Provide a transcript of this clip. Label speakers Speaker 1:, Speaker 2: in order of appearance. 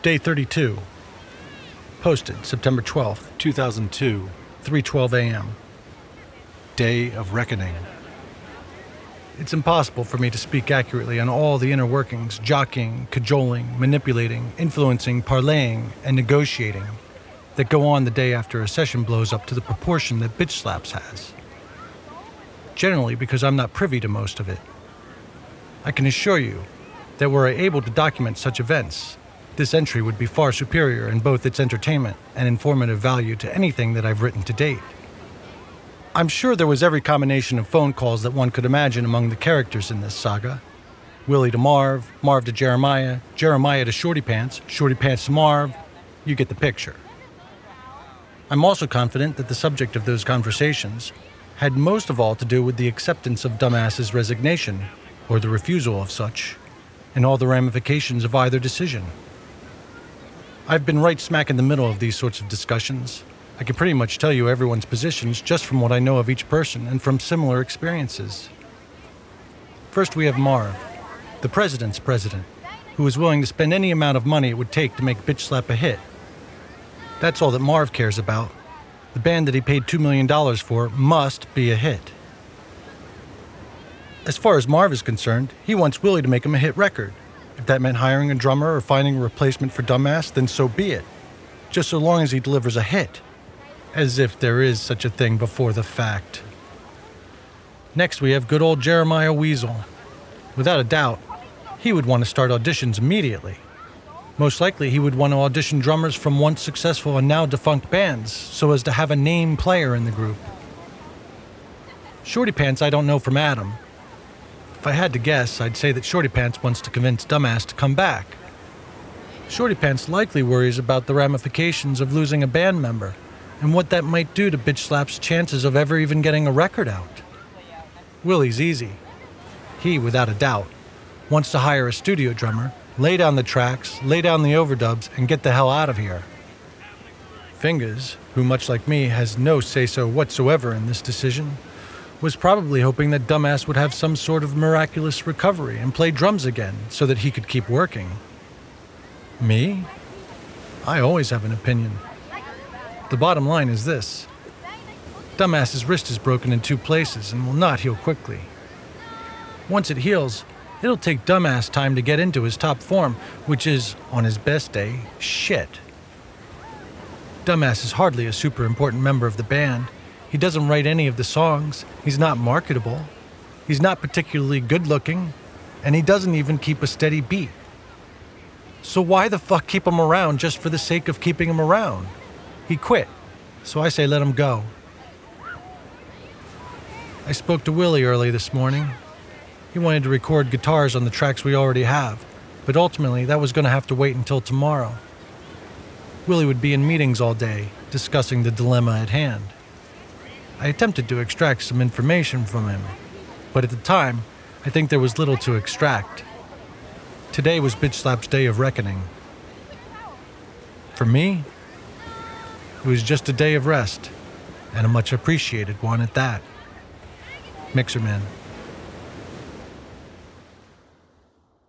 Speaker 1: Day 32. Posted September 12th, 2002, 3:12 a.m. Day of reckoning. It's impossible for me to speak accurately on all the inner workings, jockeying, cajoling, manipulating, influencing, parlaying, and negotiating that go on the day after a session blows up to the proportion that Bitch Slaps has. Generally, because I'm not privy to most of it. I can assure you that were I able to document such events, this entry would be far superior in both its entertainment and informative value to anything that I've written to date. I'm sure there was every combination of phone calls that one could imagine among the characters in this saga. Willie to Marv, Marv to Jeremiah, Jeremiah to Shorty Pants, Shorty Pants to Marv. You get the picture. I'm also confident that the subject of those conversations had most of all to do with the acceptance of Dumbass's resignation, or the refusal of such, and all the ramifications of either decision. I've been right smack in the middle of these sorts of discussions. I can pretty much tell you everyone's positions just from what I know of each person and from similar experiences. First, we have Marv, the president's president, who is willing to spend any amount of money it would take to make Bitch Slap a hit. That's all that Marv cares about. The band that he paid $2 million for must be a hit. As far as Marv is concerned, he wants Willie to make him a hit record. If that meant hiring a drummer or finding a replacement for Dumbass, then so be it. Just so long as he delivers a hit. As if there is such a thing before the fact. Next, we have good old Jeremiah Weasel. Without a doubt, he would want to start auditions immediately. Most likely, he would want to audition drummers from once successful and now defunct bands so as to have a name player in the group. Shorty Pants, I don't know from Adam. If I had to guess, I'd say that Shorty Pants wants to convince Dumbass to come back. Shorty Pants likely worries about the ramifications of losing a band member and what that might do to Bitch Slap's chances of ever even getting a record out. Willie's easy. He, without a doubt, wants to hire a studio drummer lay down the tracks, lay down the overdubs, and get the hell out of here. Fingers, who much like me has no say so whatsoever in this decision, was probably hoping that Dumbass would have some sort of miraculous recovery and play drums again so that he could keep working. Me? I always have an opinion. The bottom line is this Dumbass's wrist is broken in two places and will not heal quickly. Once it heals, It'll take dumbass time to get into his top form, which is, on his best day, shit. Dumbass is hardly a super important member of the band. He doesn't write any of the songs, he's not marketable, he's not particularly good looking, and he doesn't even keep a steady beat. So why the fuck keep him around just for the sake of keeping him around? He quit, so I say let him go. I spoke to Willie early this morning. He wanted to record guitars on the tracks we already have, but ultimately that was going to have to wait until tomorrow. Willie would be in meetings all day, discussing the dilemma at hand. I attempted to extract some information from him, but at the time, I think there was little to extract. Today was Bitch Slap's day of reckoning. For me, it was just a day of rest, and a much appreciated one at that. Mixerman.